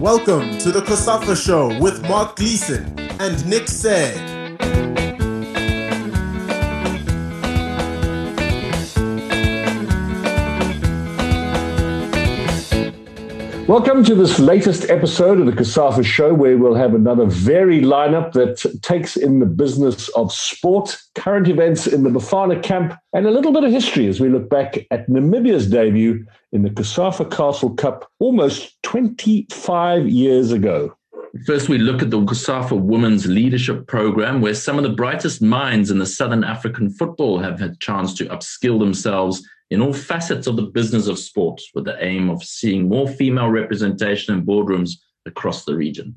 Welcome to the COSAFA Show with Mark Gleeson and Nick Said. Welcome to this latest episode of the COSAFA Show, where we'll have another varied lineup that takes in the business of sport, current events in the Bafana camp, and a little bit of history as we look back at Namibia's debut in the COSAFA Castle Cup almost 25 years ago. First, we look at the COSAFA Women's Leadership Program, where some of the brightest minds in the Southern African football have had chance to upskill themselves in all facets of the business of sport with the aim of seeing more female representation in boardrooms across the region.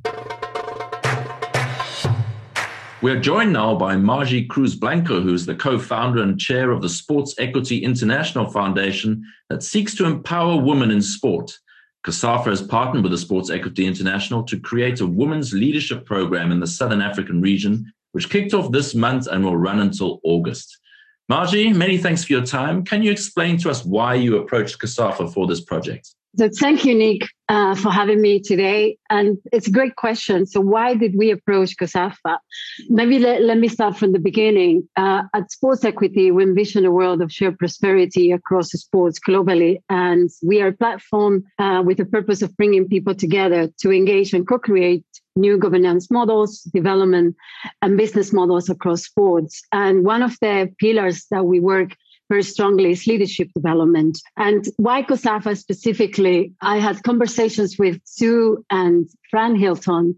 We are joined now by Margie Cruz Blanco, who is the co founder and chair of the Sports Equity International Foundation that seeks to empower women in sport. COSAFA has partnered with the Sports Equity International to create a women's leadership program in the Southern African region, which kicked off this month and will run until August. Margie, many thanks for your time. Can you explain to us why you approached COSAFA for this project? So thank you, Nick, uh, for having me today. And it's a great question. So why did we approach COSAFA? Maybe let, let me start from the beginning. Uh, at Sports Equity, we envision a world of shared prosperity across sports globally. And we are a platform uh, with the purpose of bringing people together to engage and co-create new governance models, development, and business models across sports. And one of the pillars that we work very strongly is leadership development. And why COSAFA specifically, I had conversations with Sue and Fran Hilton.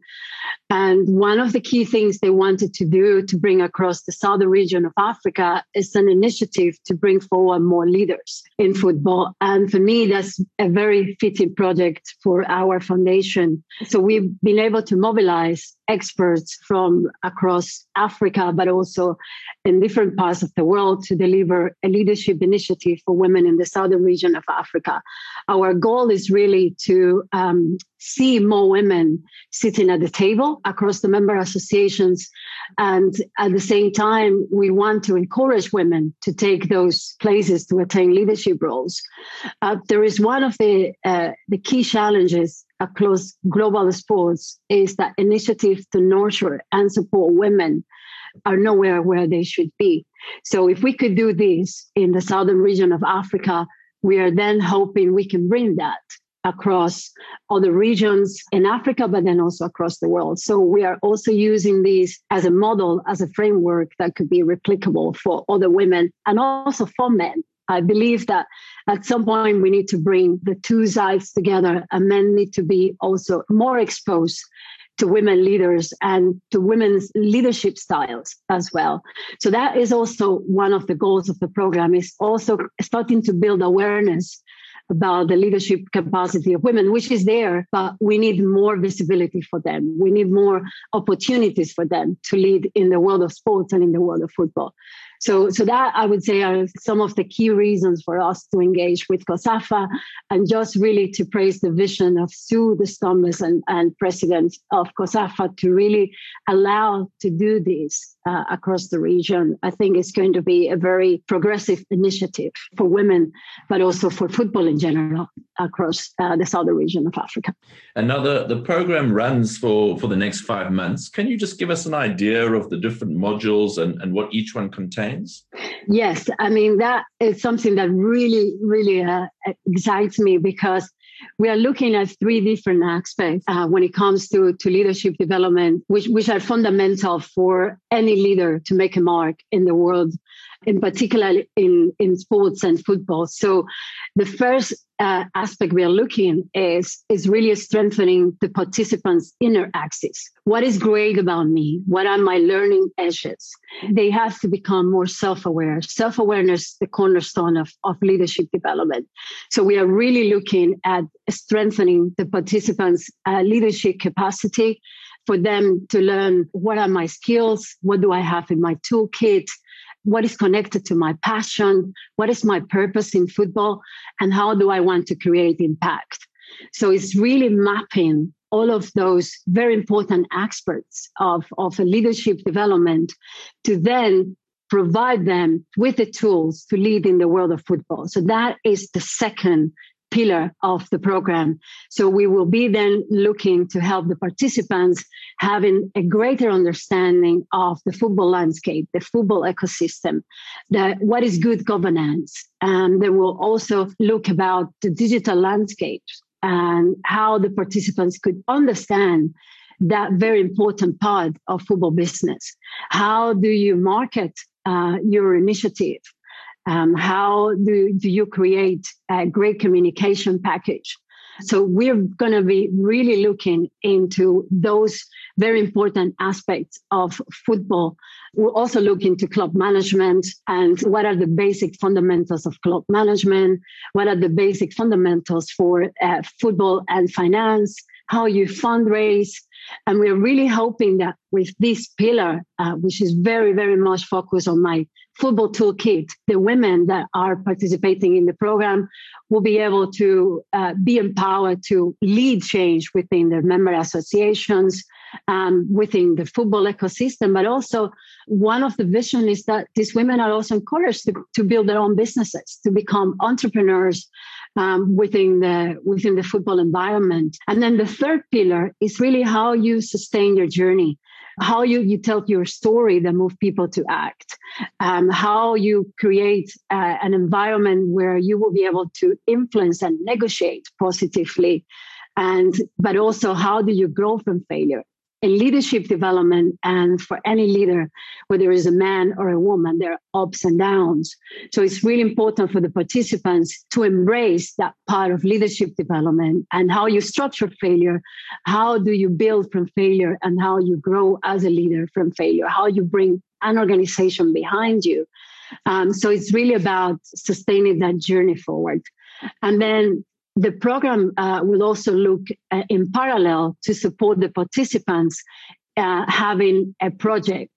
And one of the key things they wanted to do to bring across the southern region of Africa is an initiative to bring forward more leaders in football. And for me, that's a very fitting project for our foundation. So we've been able to mobilize experts from across Africa, but also in different parts of the world to deliver a leadership initiative for women in the southern region of Africa. Our goal is really to um, see more women sitting at the table across the member associations. And at the same time, we want to encourage women to take those places to attain leadership roles. Uh, there is one of the, uh, the key challenges across global sports is that initiatives to nurture and support women are nowhere where they should be. So if we could do this in the southern region of Africa, we are then hoping we can bring that across other regions in Africa, but then also across the world. So we are also using these as a model, as a framework that could be replicable for other women and also for men. I believe that at some point we need to bring the two sides together and men need to be also more exposed to women leaders and to women's leadership styles as well. So that is also one of the goals of the program is also starting to build awareness about the leadership capacity of women, which is there, but we need more visibility for them. We need more opportunities for them to lead in the world of sports and in the world of football. So, so that I would say are some of the key reasons for us to engage with COSAFA and just really to praise the vision of Sue the Thomas and, and president of COSAFA to really allow to do this uh, across the region. I think it's going to be a very progressive initiative for women, but also for football in general across uh, the southern region of Africa. And now the, the program runs for, for the next five months. Can you just give us an idea of the different modules and, and what each one contains? Yes, I mean, that is something that really, really uh, excites me because we are looking at three different aspects uh, when it comes to, to leadership development, which, which are fundamental for any leader to make a mark in the world in particular in, in sports and football. So the first uh, aspect we are looking is is really strengthening the participants' inner axis. What is great about me? What are my learning edges? They have to become more self-aware. Self-awareness, the cornerstone of, of leadership development. So we are really looking at strengthening the participants' uh, leadership capacity for them to learn what are my skills, what do I have in my toolkit, what is connected to my passion, what is my purpose in football, and how do I want to create impact. So it's really mapping all of those very important aspects of, of leadership development to then provide them with the tools to lead in the world of football. So that is the second pillar of the program. So we will be then looking to help the participants having a greater understanding of the football landscape, the football ecosystem, the, what is good governance. And then we'll also look about the digital landscape and how the participants could understand that very important part of football business. How do you market uh, your initiative? Um, how do, do you create a great communication package? So we're going to be really looking into those very important aspects of football. We'll also look into club management and what are the basic fundamentals of club management? What are the basic fundamentals for uh, football and finance? How you fundraise? And we're really hoping that with this pillar, uh, which is very, very much focused on my football toolkit, the women that are participating in the program will be able to uh, be empowered to lead change within their member associations, um, within the football ecosystem. But also, one of the vision is that these women are also encouraged to, to build their own businesses, to become entrepreneurs, um, within the within the football environment. And then the third pillar is really how you sustain your journey, how you you tell your story that move people to act, um, how you create uh, an environment where you will be able to influence and negotiate positively and but also how do you grow from failure in leadership development and for any leader, whether it's a man or a woman, there are ups and downs. So it's really important for the participants to embrace that part of leadership development and how you structure failure. How do you build from failure and how you grow as a leader from failure? How you bring an organization behind you. Um, so it's really about sustaining that journey forward. And then the program uh, will also look uh, in parallel to support the participants uh, having a project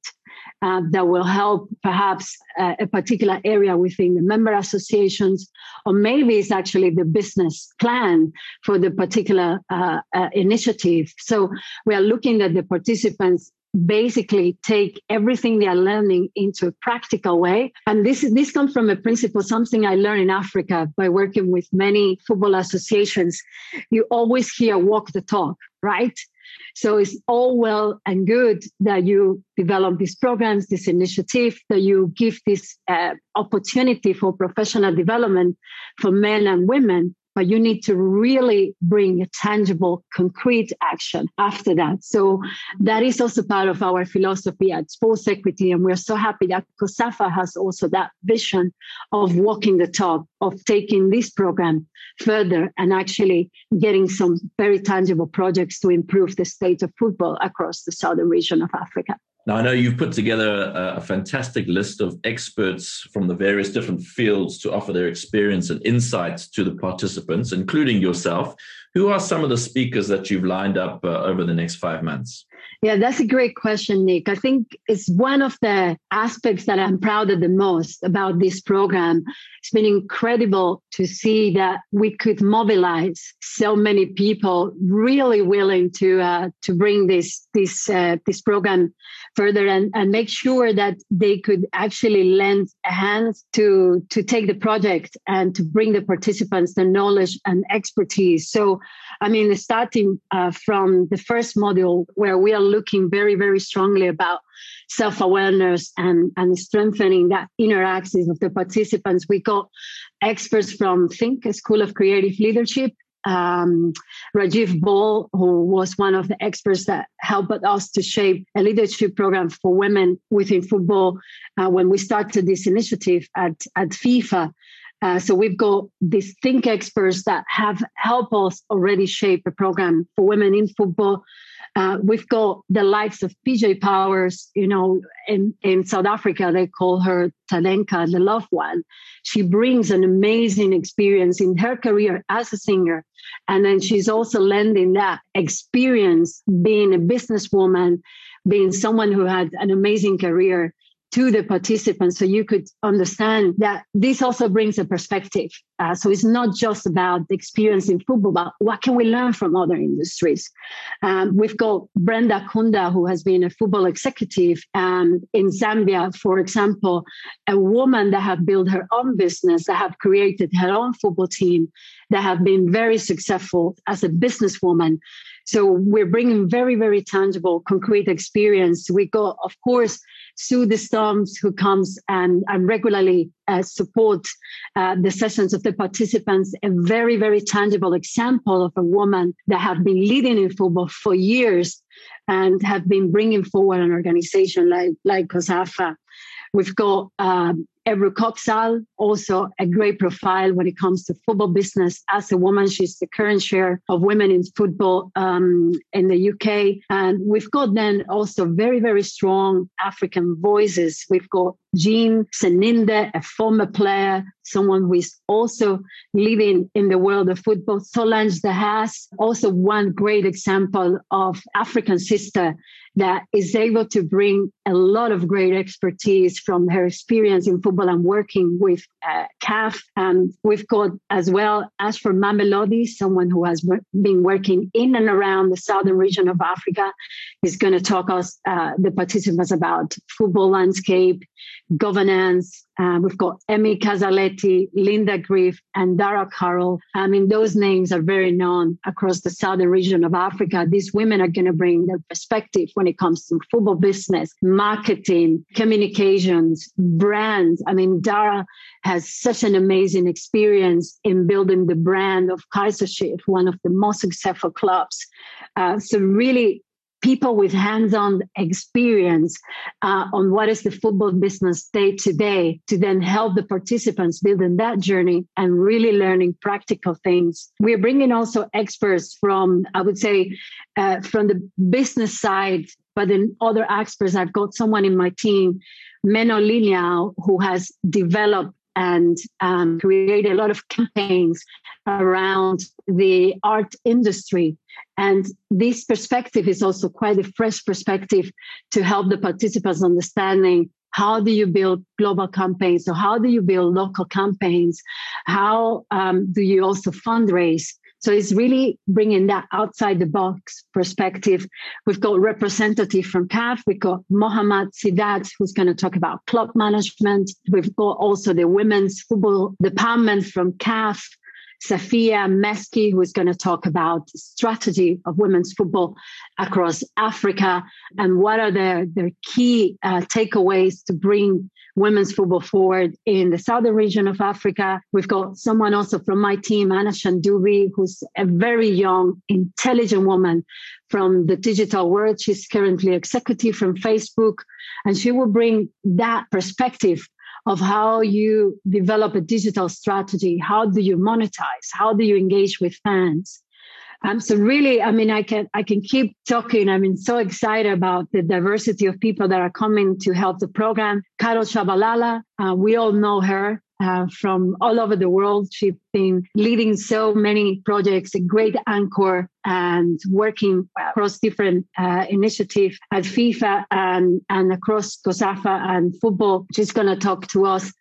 uh, that will help perhaps uh, a particular area within the member associations, or maybe it's actually the business plan for the particular uh, initiative. So we are looking at the participants basically take everything they are learning into a practical way. And this is this comes from a principle, something I learned in Africa by working with many football associations. You always hear walk the talk, right? So it's all well and good that you develop these programs, this initiative, that you give this uh, opportunity for professional development for men and women but you need to really bring a tangible, concrete action after that. So that is also part of our philosophy at Sports Equity. And we're so happy that COSAFA has also that vision of walking the talk, of taking this program further and actually getting some very tangible projects to improve the state of football across the southern region of Africa. Now, I know you've put together a, a, fantastic list of experts from the various different fields to offer their experience and insights to the participants, including yourself. Who are some of the speakers that you've lined up uh, over the next five months? Yeah, that's a great question, Nick. I think it's one of the aspects that I'm proud of the most about this program. It's been incredible to see that we could mobilize so many people really willing to uh, to bring this this uh, this program further and, and make sure that they could actually lend a hand to to take the project and to bring the participants the knowledge and expertise. So, I mean, starting uh, from the first module where we are looking very, very strongly about self-awareness and, and strengthening that inner axis of the participants. We got experts from THNK, a School of Creative Leadership, um, Rajiv Ball, who was one of the experts that helped us to shape a leadership program for women within football uh, when we started this initiative at, at FIFA. Uh, so we've got these think experts that have helped us already shape a program for women in football. Uh, we've got the likes of PJ Powers, you know, in, in South Africa, they call her Thandeka, the loved one. She brings an amazing experience in her career as a singer. And then she's also lending that experience being a businesswoman, being someone who had an amazing career to the participants so you could understand that this also brings a perspective. Uh, so it's not just about the experience in football, but what can we learn from other industries? Um, we've got Brenda Kunda, who has been a football executive um, in Zambia, for example, a woman that have built her own business, that have created her own football team, that have been very successful as a businesswoman. So we're bringing very, very tangible, concrete experience. We got, of course, Sue Destombes, who comes and, and regularly uh, uh, the sessions of the participants. A very, very tangible example of a woman that have been leading in football for years and have been bringing forward an organization like like COSAFA. We've got um, Ebru also a great profile when it comes to football business. As a woman, she's the current chair of women in football um, in the UK. And we've got then also very, very strong African voices. We've got Jean Seninde, a former player, someone who is also living in the world of football. Solange De Haas, also one great example of African sister that is able to bring a lot of great expertise from her experience in football and working with uh, CAF. And we've got as well as for Mamelodi, someone who has been working in and around the southern region of Africa, is going to talk us, uh, the participants about football landscape, governance. Uh, we've got Emmy Casaletti, Linda Griff, and Dara Carroll. I mean, those names are very known across the southern region of Africa. These women are going to bring their perspective when it comes to football business, marketing, communications, brands. I mean, Dara has such an amazing experience in building the brand of Kaizer Chiefs, one of the most successful clubs. Uh, so really people with hands-on experience uh, on what is the football business day to day to then help the participants build in that journey and really learning practical things. We're bringing also experts from i would say uh, from the business side but then other experts. I've got someone in my team Liliao, who has developed and um, create a lot of campaigns around the art industry. And this perspective is also quite a fresh perspective to help the participants understanding how do you build global campaigns? So how do you build local campaigns? How um, do you also fundraise? So it's really bringing that outside the box perspective. We've got representative from CAF. We've got Mohammad Sidat, who's going to talk about club management. We've got also the women's football department from CAF. Safia Meski, who is going to talk about strategy of women's football across Africa and what are the, the key uh, takeaways to bring women's football forward in the southern region of Africa. We've got someone also from my team, Anna Shandubi, who's a very young, intelligent woman from the digital world. She's currently executive from Facebook, and she will bring that perspective of how you develop a digital strategy. How do you monetize? How do you engage with fans? Um, so really, I mean, I can I can keep talking. I mean, so excited about the diversity of people that are coming to help the program. Carol Tshabalala, uh, we all know her uh, from all over the world. She's been leading so many projects, a great anchor, and working across different uh, initiatives at FIFA and, and across COSAFA and football. She's going to talk to us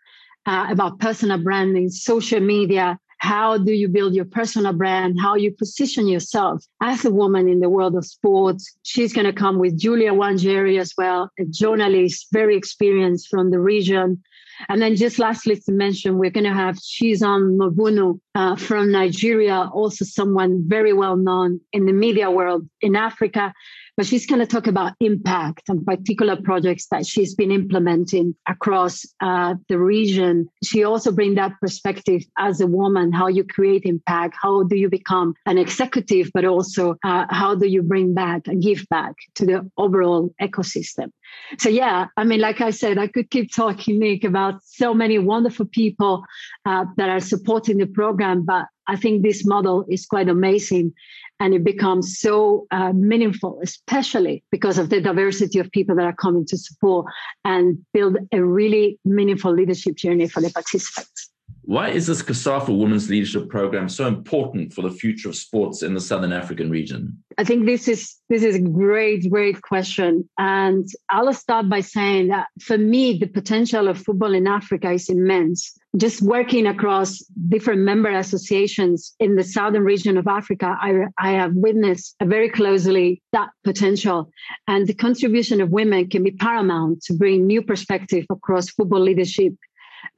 uh, about personal branding, social media, how do you build your personal brand? How you position yourself as a woman in the world of sports? She's going to come with Julia Wangeri as well, a journalist, very experienced from the region. And then just lastly to mention, we're going to have Shizan Mabunu uh, from Nigeria, also someone very well known in the media world in Africa but she's going to talk about impact and particular projects that she's been implementing across uh, the region. She also brings that perspective as a woman, how you create impact, how do you become an executive, but also uh, how do you bring back and give back to the overall ecosystem. So yeah, I mean, like I said, I could keep talking, Nick, about so many wonderful people uh, that are supporting the program, but I think this model is quite amazing and it becomes so uh, meaningful, especially because of the diversity of people that are coming to support and build a really meaningful leadership journey for the participants. Why is this COSAFA Women's Leadership Program so important for the future of sports in the Southern African region? I think this is this is a great, great question. And I'll start by saying that for me, the potential of football in Africa is immense. Just working across different member associations in the southern region of Africa, I, I have witnessed very closely that potential. And the contribution of women can be paramount to bring new perspective across football leadership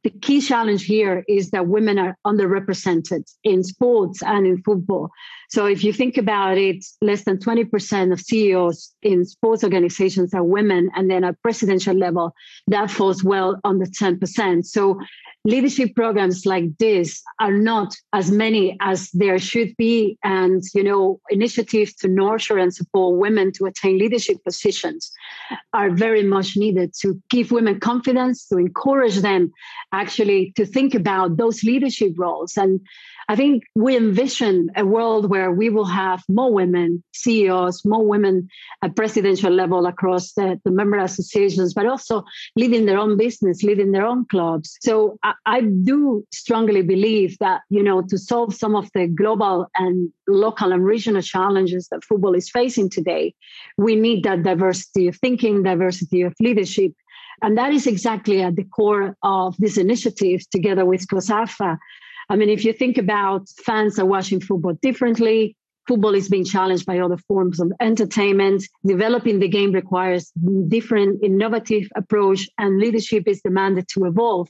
the key challenge here is that women are underrepresented in sports and in football. So if you think about it, less than 20% of CEOs in sports organizations are women. And then at presidential level, that falls well under 10%. So leadership programs like this are not as many as there should be and you know initiatives to nurture and support women to attain leadership positions are very much needed to give women confidence to encourage them actually to think about those leadership roles and I think we envision a world where we will have more women CEOs, more women at presidential level across the, the member associations, but also leading their own business, leading their own clubs. So I, I do strongly believe that, you know, to solve some of the global and local and regional challenges that football is facing today, we need that diversity of thinking, diversity of leadership. And that is exactly at the core of this initiative, together with COSAFA, I mean, if you think about fans are watching football differently, football is being challenged by other forms of entertainment. Developing the game requires different innovative approach and leadership is demanded to evolve.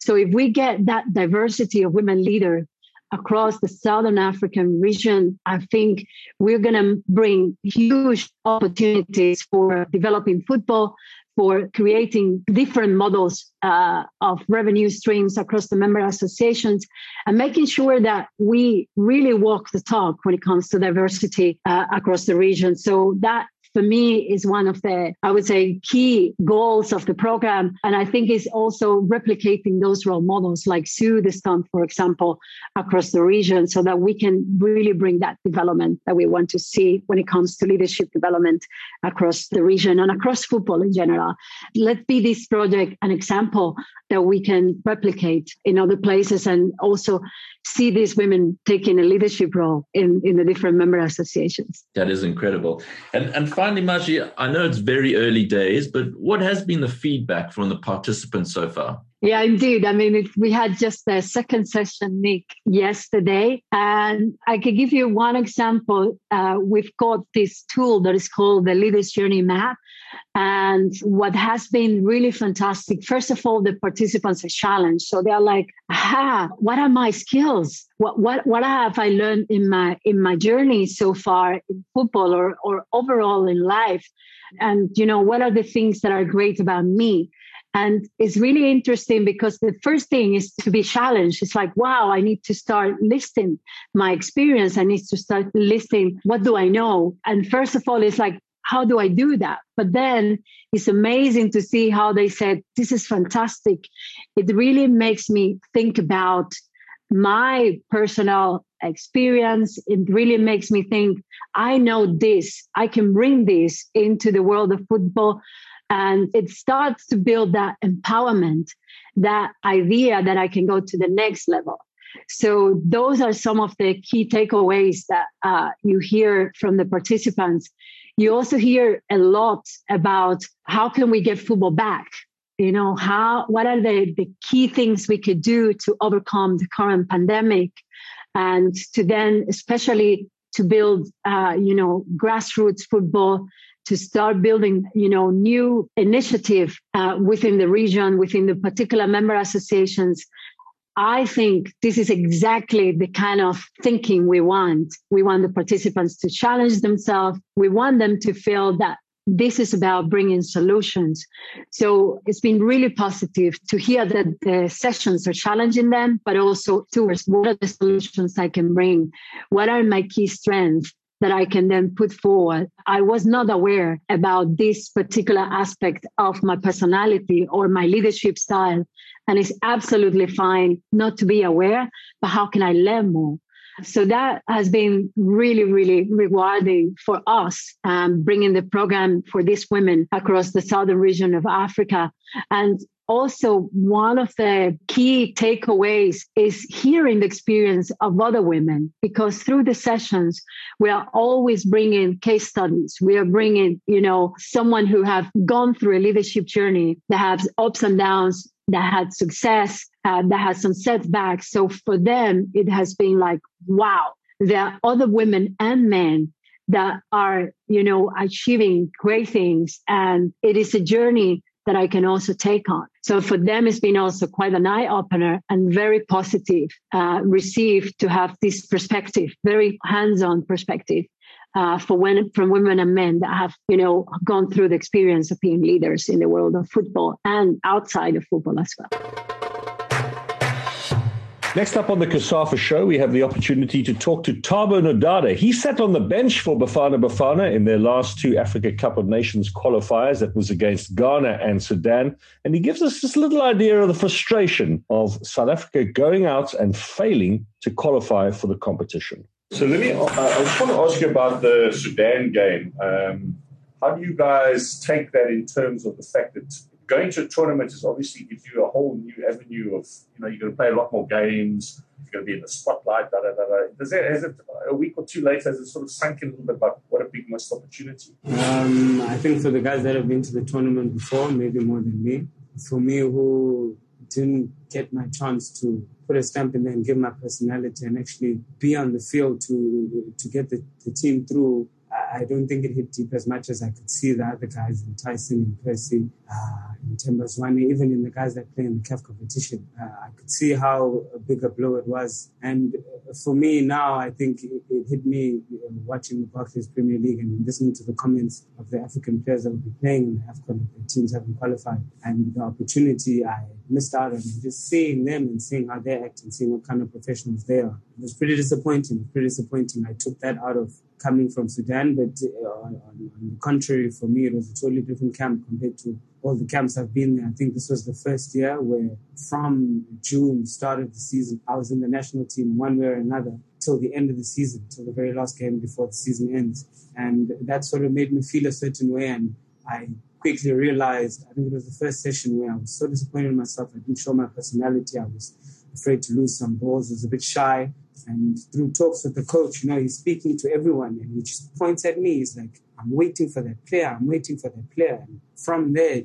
So if we get that diversity of women leaders across the Southern African region, I think we're going to bring huge opportunities for developing football, for creating different models uh, of revenue streams across the member associations and making sure that we really walk the talk when it comes to diversity uh, across the region. So that for me is one of the, I would say, key goals of the program. And I think is also replicating those role models like Sue the for example, across the region so that we can really bring that development that we want to see when it comes to leadership development across the region and across football in general. Let be this project an example that we can replicate in other places and also see these women taking a leadership role in, in the different member associations. That is incredible. And and finally, Margie, I know it's very early days, but what has been the feedback from the participants so far? Yeah, indeed. I mean, it, we had just a second session, Nick, yesterday. And I can give you one example. Uh, we've got this tool that is called the Leaders Journey Map. And what has been really fantastic, first of all, the participants are challenged. So they're like, aha, what are my skills? What, what, what have I learned in my, in my journey so far in football or, or overall in life? And, you know, what are the things that are great about me? And it's really interesting because the first thing is to be challenged. It's like, wow, I need to start listing my experience. I need to start listing what do I know? And first of all, it's like, how do I do that? But then it's amazing to see how they said, this is fantastic. It really makes me think about my personal experience. It really makes me think, I know this, I can bring this into the world of football. And it starts to build that empowerment, that idea that I can go to the next level. So those are some of the key takeaways that uh, you hear from the participants. You also hear a lot about how can we get football back? You know, how what are the, the key things we could do to overcome the current pandemic and to then especially to build uh, you know grassroots football to start building, you know, new initiative uh, within the region, within the particular member associations. I think this is exactly the kind of thinking we want. We want the participants to challenge themselves. We want them to feel that this is about bringing solutions. So it's been really positive to hear that the sessions are challenging them, but also towards what are the solutions I can bring? What are my key strengths? That I can then put forward. I was not aware about this particular aspect of my personality or my leadership style. And it's absolutely fine not to be aware, but how can I learn more? So that has been really, really rewarding for us, um, bringing the program for these women across the southern region of Africa. And also one of the key takeaways is hearing the experience of other women because through the sessions we are always bringing case studies. We are bringing you know someone who have gone through a leadership journey that has ups and downs that had success uh, that has some setbacks. So for them it has been like wow there are other women and men that are you know achieving great things. And it is a journey that I can also take on. So for them, it's been also quite an eye opener and very positive uh, received to have this perspective, very hands on perspective. Uh, for when from women and men that have you know gone through the experience of being leaders in the world of football and outside of football as well. Next up on the COSAFA show, we have the opportunity to talk to Thabo Nodada. He sat on the bench for Bafana Bafana in their last two Africa Cup of Nations qualifiers. That was against Ghana and Sudan. And he gives us this little idea of the frustration of South Africa going out and failing to qualify for the competition. So let me, uh, I just want to ask you about the Sudan game. Um, how do you guys take that in terms of the fact that going to a tournament is obviously gives you a whole new avenue of, you know, you're going to play a lot more games, you're going to be in the spotlight, da da da da. Does it, is it a week or two later, has it sort of sunk in a little bit about what a big missed opportunity? Um, I think for the guys that have been to the tournament before, maybe more than me. For me, who didn't get my chance to put a stamp in there and give my personality and actually be on the field to to get the, the team through I don't think it hit deep as much as I could see the other guys in Tyson, in Percy, uh, in Timbers even in the guys that play in the CAF competition. Uh, I could see how big a blow it was. And for me now, I think it, it hit me watching the Barclays Premier League and listening to the comments of the African players that would be playing in the AFCON, the teams haven't qualified. And the opportunity I missed out on, just seeing them and seeing how they act and seeing what kind of professionals they are. It was pretty disappointing, pretty disappointing. I took that out of coming from Sudan, but uh, on, on, the contrary, for me, it was a totally different camp compared to all the camps I've been there. I think this was the first year where from June, start of the season, I was in the national team one way or another till the end of the season, till the very last game before the season ends. And that sort of made me feel a certain way. And I quickly realized, I think it was the first session where I was so disappointed in myself. I didn't show my personality. I was afraid to lose some balls. I was a bit shy. And through talks with the coach, you know, he's speaking to everyone and he just points at me. He's like, I'm waiting for that player. I'm waiting for that player. And from there,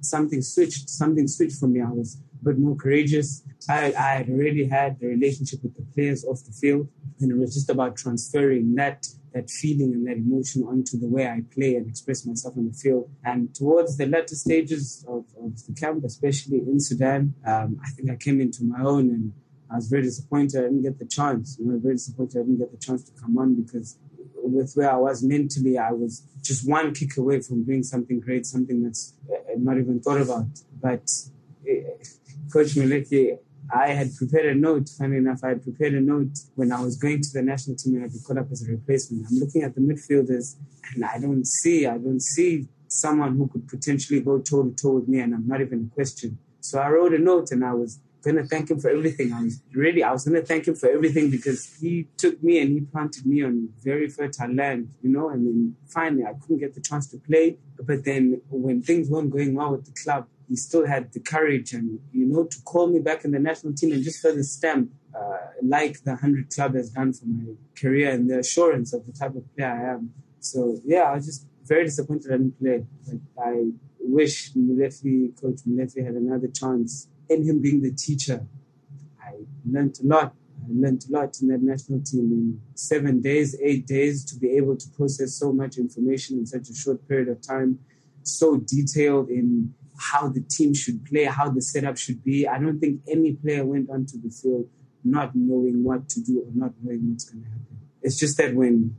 something switched. Something switched for me. I was a bit more courageous. I, I had already had the relationship with the players off the field. And it was just about transferring that that feeling and that emotion onto the way I play and express myself on the field. And towards the latter stages of, of the camp, especially in Sudan, um, I think I came into my own and I was very disappointed I didn't get the chance. You know, very disappointed I didn't get the chance to come on because with where I was mentally, I was just one kick away from doing something great, something that's uh, not even thought about. But uh, Coach Molefi, I had prepared a note. Funny enough, I had prepared a note when I was going to the national team and I'd be called up as a replacement. I'm looking at the midfielders and I don't see, I don't see someone who could potentially go toe to toe with me, and I'm not even a question. So I wrote a note and I was gonna thank him for everything. I was really, I was gonna thank him for everything because he took me and he planted me on very fertile land, you know. And then finally, I couldn't get the chance to play. But then when things weren't going well with the club, he still had the courage and you know to call me back in the national team and just for the stamp, uh, like the hundred club has done for my career and the assurance of the type of player I am. So yeah, I was just very disappointed I didn't play. But I wish Molefi, Coach Molefi had another chance and him being the teacher, I learned a lot. I learned a lot in that national team in seven days, eight days to be able to process so much information in such a short period of time, so detailed in how the team should play, how the setup should be. I don't think any player went onto the field not knowing what to do or not knowing what's going to happen. It's just that when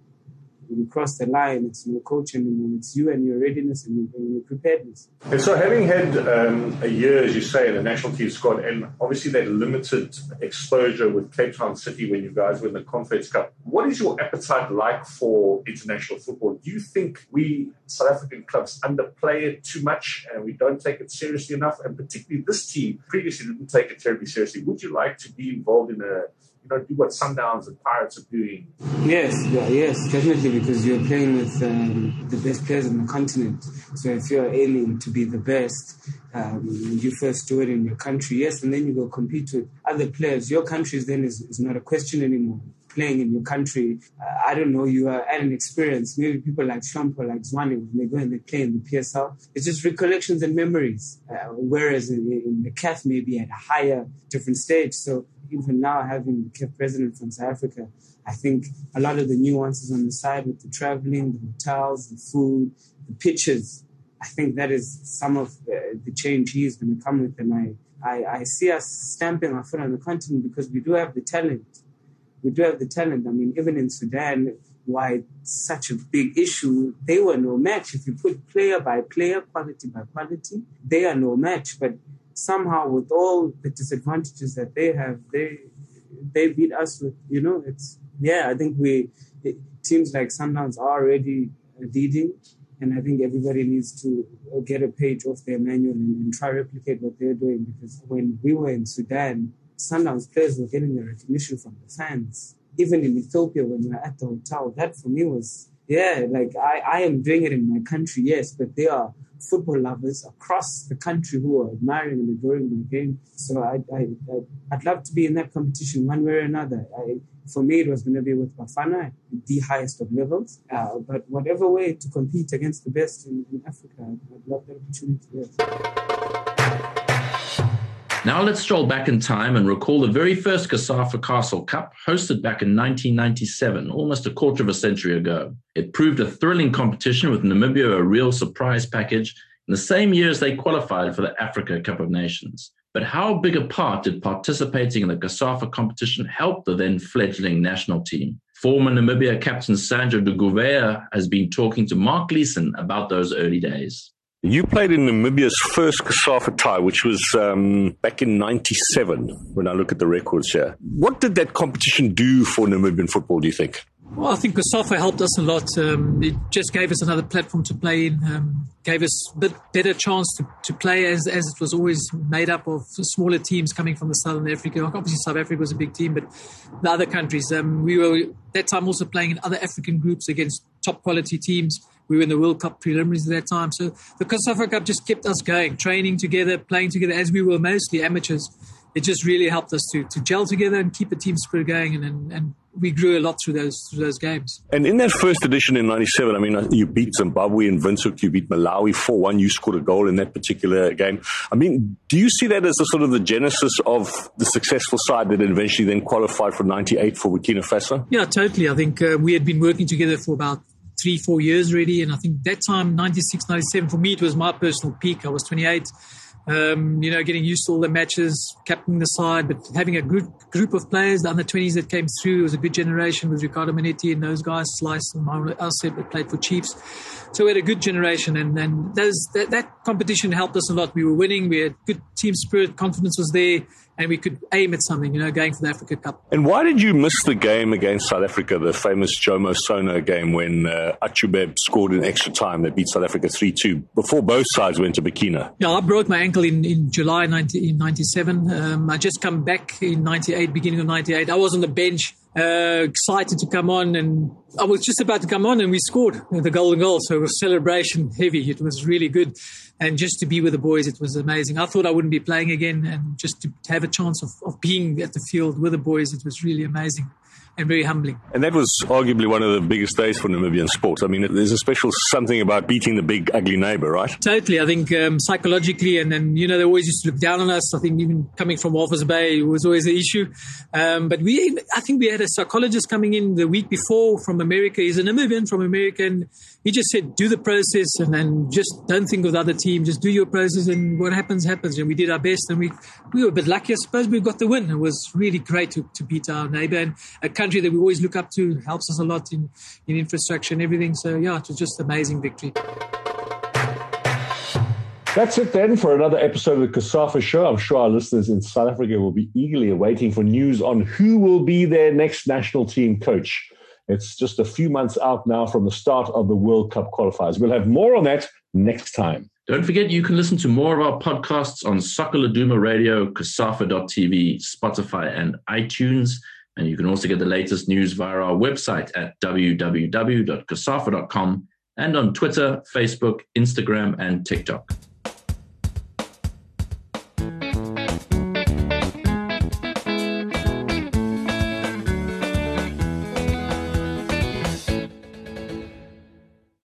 you cross the line, it's your coach anymore. It's you and your readiness and your, your preparedness. And so, having had um, a year, as you say, in the national team squad, and obviously that limited exposure with Cape Town City when you guys were in the Confeds Cup, what is your appetite like for international football? Do you think we South African clubs underplay it too much and we don't take it seriously enough? And particularly this team previously didn't take it terribly seriously. Would you like to be involved in a you know, do what Sundowns and Pirates are doing? Yes, yeah, yes, definitely, because you're playing with um, the best players on the continent. So if you're aiming to be the best, um, you first do it in your country, yes, and then you go compete with other players. Your country is then is, is not a question anymore playing in your country. Uh, I don't know, you are at an experience. Maybe people like Shampo, like Zwane, when they go and they play in the PSL, it's just recollections and memories. Uh, whereas in, in, the CAF, maybe at a higher, different stage. So even now, having the CAF president from South Africa, I think a lot of the nuances on the side with the traveling, the hotels, the food, the pitches, I think that is some of the, the change he is going to come with. And I, I, I see us stamping our foot on the continent because we do have the talent we do have the talent. I mean, even in Sudan, why such a big issue, they were no match. If you put player by player, quality by quality, they are no match. But somehow, with all the disadvantages that they have, they they beat us with. You know, it's yeah. I think we. It seems like Sundowns are already leading, and I think everybody needs to get a page off their manual and, and try replicate what they're doing. Because when we were in Sudan, Sundowns players were getting the recognition from the fans. Even in Ethiopia, when we were at the hotel, that for me was, yeah, like I, I am doing it in my country, yes, but there are football lovers across the country who are admiring and adoring my game. So I, I, I, would love to be in that competition one way or another. I, for me, it was going to be with Bafana, the highest of levels. Uh, but whatever way to compete against the best in, in Africa, I'd, love that opportunity. Yes. Now let's stroll back in time and recall the very first COSAFA Castle Cup hosted back in 1997, almost a quarter of a century ago. It proved a thrilling competition with Namibia a real surprise package in the same year as they qualified for the Africa Cup of Nations. But how big a part did participating in the COSAFA competition help the then fledgling national team? Former Namibia captain Sandro de Gouveia has been talking to Mark Gleeson about those early days. You played in Namibia's first COSAFA tie, which was um, back in 97, when I look at the records here. What did that competition do for Namibian football, do you think? Well, I think COSAFA helped us a lot. Um, it just gave us another platform to play in, um, gave us a bit better chance to, to play as, as it was always made up of smaller teams coming from the Southern Africa. Obviously, South Africa was a big team, but the other countries. Um, we were that time also playing in other African groups against top quality teams. We were in the World Cup preliminaries at that time. So the COSAFA Cup just kept us going, training together, playing together as we were mostly amateurs. It just really helped us to, to gel together and keep the team spirit going. And, and, and we grew a lot through those through those games. And in that first edition in '97, I mean, you beat Zimbabwe in Windhoek, you beat Malawi four-one. You scored a goal in that particular game. I mean, do you see that as the sort of the genesis of the successful side that eventually then qualified for '98 for Burkina Faso? Yeah, totally. I think uh, we had been working together for about three, four years already. And I think that time, 96, 97, for me, it was my personal peak. I was 28. Um, you know, getting used to all the matches, captaining the side, but having a good group of players, the under 20s that came through, it was a good generation with Ricardo Manetti and those guys, Slice and Mauro Alced that played for Chiefs. So we had a good generation, and, and those, that, that competition helped us a lot. We were winning, we had good team spirit, confidence was there and we could aim at something, you know, going for the Africa Cup. And why did you miss the game against South Africa, the famous Jomo Sono game when uh, Achube scored in extra time that beat South Africa 3 2 before both sides went to Burkina? Yeah, I broke my ankle in, in July 1997. Um, I just come back in 98, beginning of 98. I was on the bench uh, excited to come on, and I was just about to come on, and we scored the golden goal. So it was celebration heavy. It was really good, and just to be with the boys, it was amazing. I thought I wouldn't be playing again, and just to have a chance of, of being at the field with the boys, it was really amazing and very humbling. And that was arguably one of the biggest days for Namibian sports. I mean, there's a special something about beating the big ugly neighbor, right? Totally. I think um, psychologically, and then you know they always used to look down on us. I think even coming from Walvis Bay was always an issue. Um, but we, I think we had a psychologist coming in the week before from America. He's a Namibian from America, and he just said, "Do the process, and then just don't think of the other team. Just do your process, and what happens happens." And we did our best, and we we were a bit lucky, I suppose. We got the win. It was really great to, to beat our neighbor and a country that we always look up to, helps us a lot in, in infrastructure and everything. So, yeah, it was just amazing victory. That's it then for another episode of the COSAFA Show. I'm sure our listeners in South Africa will be eagerly awaiting for news on who will be their next national team coach. It's just a few months out now from the start of the World Cup qualifiers. We'll have more on that next time. Don't forget you can listen to more of our podcasts on Soccer Laduma Radio, COSAFA.tv, Spotify, and iTunes. And you can also get the latest news via our website at www.cosafa.com and on Twitter, Facebook, Instagram, and TikTok.